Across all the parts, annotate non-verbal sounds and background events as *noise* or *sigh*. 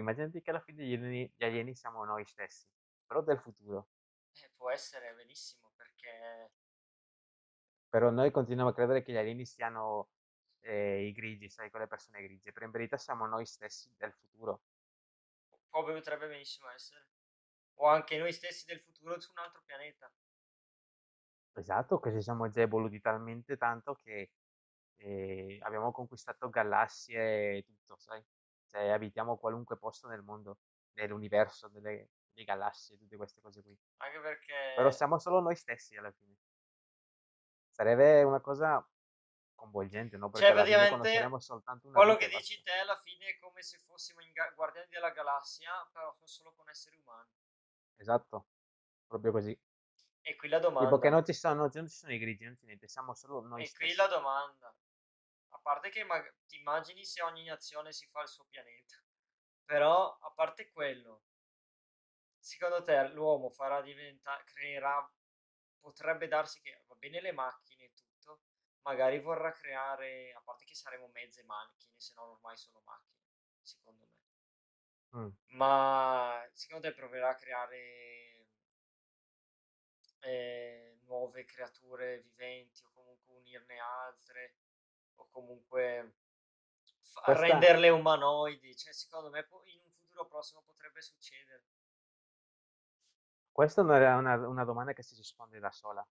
immaginati che alla fine gli alieni, gli alieni siamo noi stessi, però del futuro. Eh, può essere benissimo perché Però noi continuiamo a credere che gli alieni siano eh, i grigi, sai, quelle persone grigie, però in verità siamo noi stessi del futuro. può, potrebbe benissimo essere. O anche noi stessi del futuro su un altro pianeta. Esatto, che ci siamo già evoluti talmente tanto che eh, abbiamo conquistato galassie e tutto, sai? Cioè, abitiamo qualunque posto nel mondo, nell'universo, delle, delle galassie, tutte queste cose qui. Anche Però perché... siamo solo noi stessi alla fine. Sarebbe una cosa coinvolgente, no? Perché Cioè, alla fine praticamente, soltanto una quello che basta. dici te alla fine è come se fossimo in Ga- Guardiani della Galassia, però solo con esseri umani. Esatto, proprio così. E qui la Tipo che domanda. non ci sono, non ci sono i grigi, non c'è niente, siamo solo noi E qui la stessi. domanda. A parte che mag- ti immagini se ogni nazione si fa il suo pianeta. Però, a parte quello, secondo te l'uomo farà diventare, creerà, potrebbe darsi che, va bene le macchine e tutto, magari vorrà creare, a parte che saremo mezze macchine, se non ormai sono macchine, secondo me. Mm. Ma secondo te proverà a creare eh, nuove creature viventi o comunque unirne altre o comunque Questa, renderle umanoidi? Cioè, secondo me in un futuro prossimo potrebbe succedere. questa non è una, una domanda che si risponde da sola.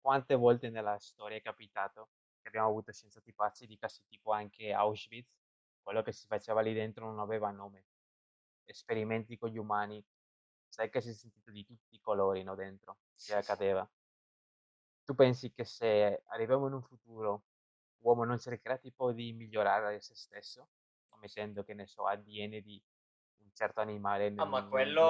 Quante volte nella storia è capitato che abbiamo avuto scienziati pazzi di casi tipo anche Auschwitz, quello che si faceva lì dentro non aveva nome, esperimenti con gli umani, sai che si è sentito di tutti i colori, no, dentro, che Sì, sì. accadeva. Tu pensi che se arriviamo in un futuro, l'uomo non cercherà tipo di migliorare se stesso, mettendo, che ne so, ADN di un certo animale Ah, nel- ma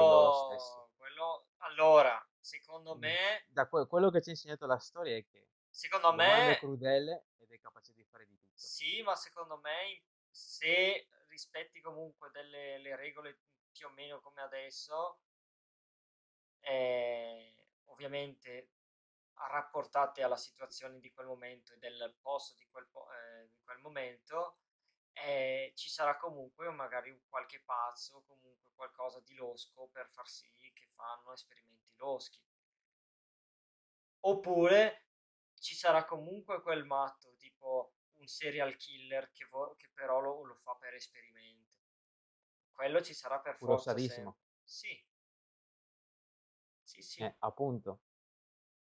loro stessi? quello, quello, allora, secondo me, Da que- quello che ci ha insegnato la storia è che secondo l'umano è me, crudele ed è capace di fare di tutto. sì, ma secondo me, se rispetti comunque delle le regole più o meno come adesso, eh, ovviamente rapportate alla situazione di quel momento e del posto di quel, po- eh, di quel momento, eh, ci sarà comunque magari un qualche pazzo, comunque qualcosa di losco per far sì che fanno esperimenti loschi. Oppure ci sarà comunque quel matto, tipo un serial killer che, vo- che però lo, lo fa per esperimento. Quello ci sarà per forza sempre. Sì, sì, sì. Eh, appunto,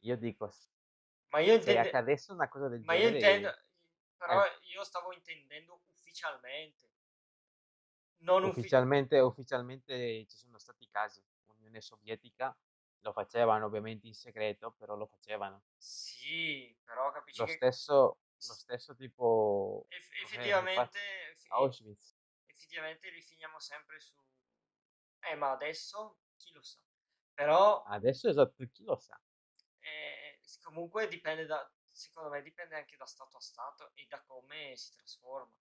io dico, Ma io se intendo, accadesse una cosa del ma io intendo, genere, però eh, io stavo intendendo ufficialmente, non uffi- ufficialmente, ufficialmente ci sono stati casi. L'Unione Sovietica lo facevano ovviamente in segreto, però lo facevano. Sì, però capisci Lo che stesso, lo stesso tipo, eff- effettivamente, eff- Auschwitz. effettivamente rifiniamo sempre su... Eh, ma adesso chi lo sa? Però Adesso esatto, chi lo sa? Eh, comunque dipende da, secondo me dipende anche da stato a stato e da come si trasforma,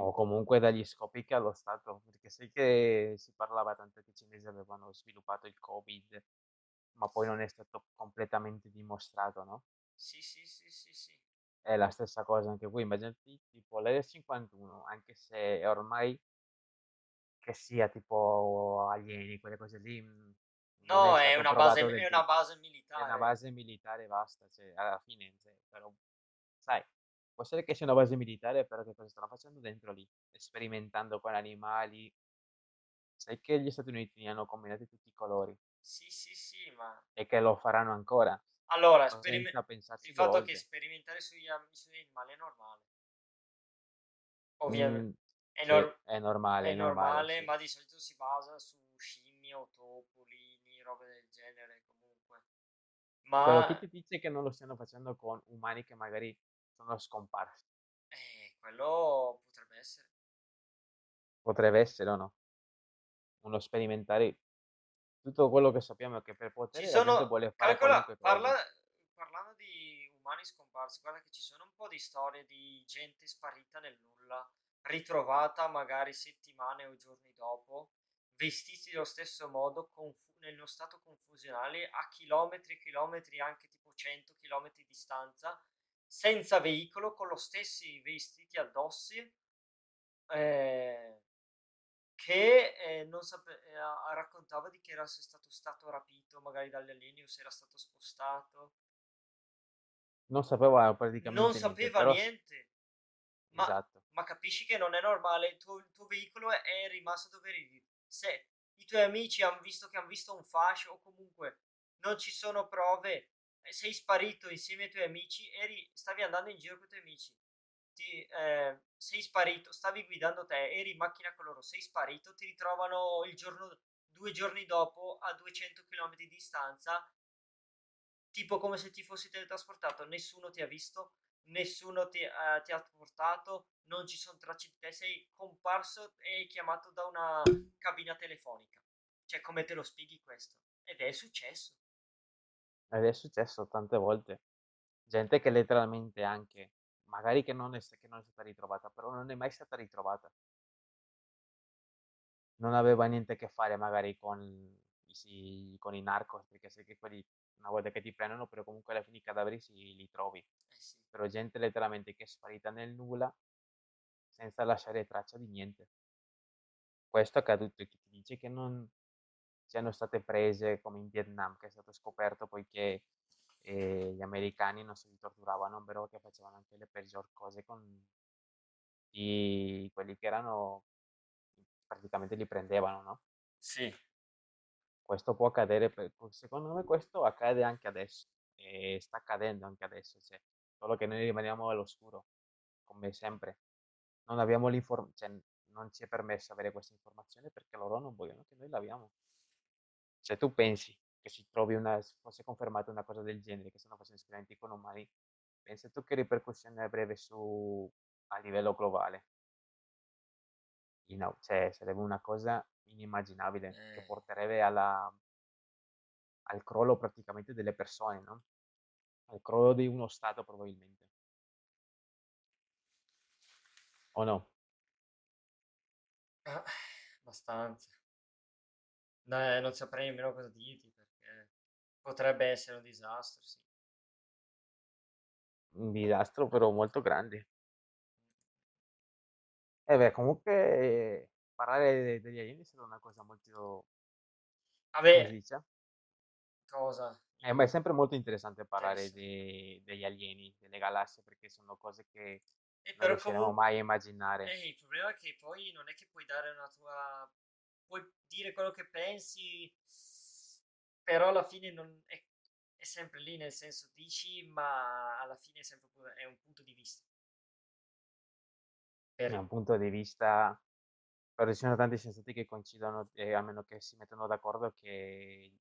O ovviamente. comunque dagli scopi che ha lo Stato, perché sai che si parlava tanto che i cinesi avevano sviluppato il Covid, ma poi non è stato completamente dimostrato, no? Sì, sì, sì, sì, sì. È la stessa cosa anche qui, immaginati tipo l'Area 51, anche se è ormai che sia tipo alieni, quelle cose lì, è No, è stato una base, è una base È una militare. base militare basta, cioè, alla fine, cioè, però, sai, può essere che sia una base militare, però che cosa stanno facendo dentro lì? Sperimentando con animali. Sai che gli Stati Uniti ne hanno combinati tutti i colori Sì, sì, sì, ma e che lo faranno ancora, allora, sperime- il fatto che volte. sperimentare sugli, animali è normale. Mm, Ovviamente è, sì, nor- è è normale, è normale, normale, sì. ma di solito si basa su scimmie o topolini, robe del genere comunque. Però chi Ma ti dice che non lo stiano facendo con umani che magari sono scomparsi? eh, quello potrebbe essere. Potrebbe essere o no? Uno sperimentare tutto quello che sappiamo è che per Ci la gente sono, vuole fare calcola, parla, parlando di umani scomparsi, guarda che ci sono un po' di storie di gente sparita nel nulla, ritrovata magari settimane o giorni dopo, vestiti dello stesso modo, confu- nello stato confusionale, a chilometri e chilometri, anche tipo 100 chilometri di distanza, senza veicolo, con lo stessi vestiti addossi, eh, che eh, non sape- eh, raccontava di che era se stato stato rapito magari dagli alieni o se era stato spostato. Non sapeva Non praticamente niente, sapeva però niente. Ma, esatto. ma capisci che non è normale, il tuo, il tuo veicolo è, è rimasto dove eri. Se i tuoi amici hanno visto che hanno visto un fascio o comunque non ci sono prove, sei sparito insieme ai tuoi amici, eri, stavi andando in giro con i tuoi amici, ti, eh, sei sparito, stavi guidando te, eri in macchina con loro, sei sparito, ti ritrovano il giorno, due giorni dopo a 200 km di distanza, tipo come se ti fossi teletrasportato, nessuno ti ha visto, nessuno ti, eh, ti ha portato, non ci sono tracce di te, sei comparso e chiamato da una cabina telefonica. Cioè, come te lo spieghi questo? Ed è successo. Ed è successo tante volte. Gente che letteralmente anche, magari che non è, che non è stata ritrovata, però non è mai stata ritrovata. Non aveva niente a che fare magari con si- con i narcos, perché sai che quelli una volta che ti prendono, però comunque alla fine i cadaveri si, li trovi. Eh sì. Però gente letteralmente che è sparita nel nulla senza lasciare traccia di niente. Questo è accaduto chi ti dice che non siano state prese come in Vietnam, che è stato scoperto poiché eh, gli americani non si torturavano, però che facevano anche le peggior cose con i- quelli che erano, praticamente li prendevano, no? Sì. Questo può accadere, per- secondo me questo accade anche adesso e sta accadendo anche adesso, cioè, solo che noi rimaniamo all'oscuro, come sempre. Non abbiamo l'informazione, cioè, non ci è permesso avere questa informazione perché loro non vogliono che noi l'abbiamo. Se tu pensi che si trovi una, fosse confermata una cosa del genere, che stanno facendo esperimenti con umani, pensa tu che ripercussione avrebbe su, a livello globale. You cioè, sarebbe una cosa inimmaginabile che Eh, porterebbe alla, al crollo praticamente delle persone, no? Al crollo di uno Stato probabilmente. O no? ah, abbastanza. No, non saprei nemmeno cosa dirti perché potrebbe essere un disastro, sì. Un disastro però molto grande. E beh, comunque parlare de- degli alieni è stata una cosa molto, come si Vabbè, dice? cosa? Eh, ma è sempre molto interessante parlare Interessa. de- degli alieni, delle galassie, perché sono cose che E non però riusciremo comunque, mai a immaginare. eh, il problema è che poi non è che puoi dare una tua... Puoi dire quello che pensi, però alla fine non è, è sempre lì, nel senso dici, ma alla fine è sempre pu- è un punto di vista. Per... Da un punto di vista, però ci sono tanti scienziati che coincidono, eh, almeno che si mettono d'accordo che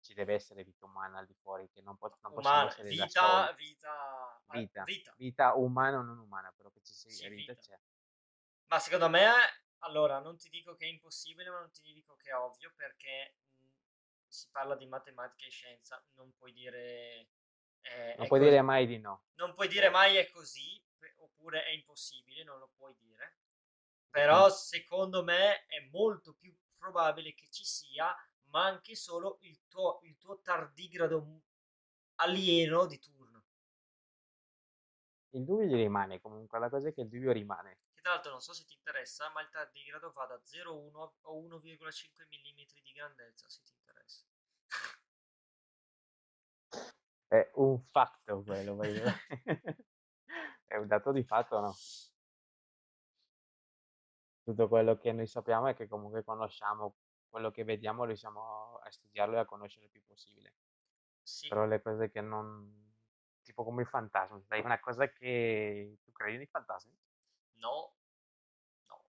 ci deve essere vita umana al di fuori, che non, po- non Umana, essere vita, vita, Vita, vita, vita umana o non umana, però che ci sia sì, vita vita. c'è. Ma secondo me, allora, non ti dico che è impossibile, ma non ti dico che è ovvio, perché mh, si parla di matematica e scienza, non puoi dire eh, Non puoi così, dire mai di no. non puoi dire mai è così, oppure è impossibile, non lo puoi dire. Però secondo me è molto più probabile che ci sia, ma anche solo il tuo, il tuo tardigrado alieno di turno. Il dubbio rimane comunque, la cosa è che il dubbio rimane. Che tra l'altro non so se ti interessa, ma il tardigrado va da 0,1 o 1,5 mm di grandezza, se ti interessa. È un fatto quello, way. *laughs* È un dato di fatto, no? Tutto quello che noi sappiamo è che comunque conosciamo quello che vediamo, riusciamo a studiarlo e a conoscere il più possibile. Sì, Però le cose che non... tipo come i fantasmi, dai, una cosa che tu credi nei fantasmi? no, no.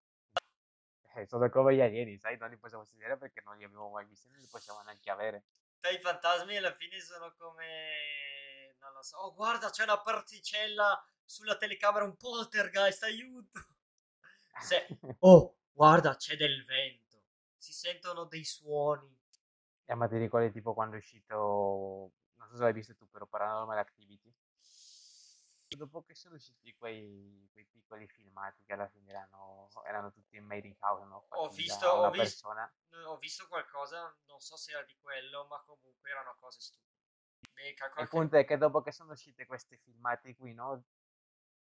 Eh, sono come gli alieni, sai, non li possiamo studiare perché non li abbiamo mai visti, non li possiamo neanche avere. Dai, I fantasmi alla fine sono come... Non lo so. Oh, guarda, c'è una particella sulla telecamera, un poltergeist, aiuto! Se... *laughs* Oh, guarda, c'è del vento. Si sentono dei suoni. Eh, ma ti ricordi tipo quando è uscito, non so se l'hai visto tu, però Paranormal Activity? Dopo che sono usciti quei, quei piccoli filmati che alla fine erano, erano tutti made in house, no? Ho visto, ho visto, ho visto qualcosa, non so se era di quello, ma comunque erano cose stupide. Il punto è che dopo che sono usciti questi filmati qui, no?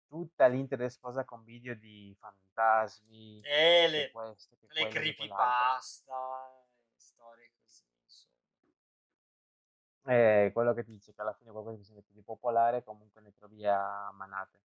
Tutta l'internet sposa con video di fantasmi, E che le, questo, che le quello, creepypasta, storie così, insomma. È quello che ti dice che alla fine qualcosa che si mette di popolare comunque ne trovi a manate.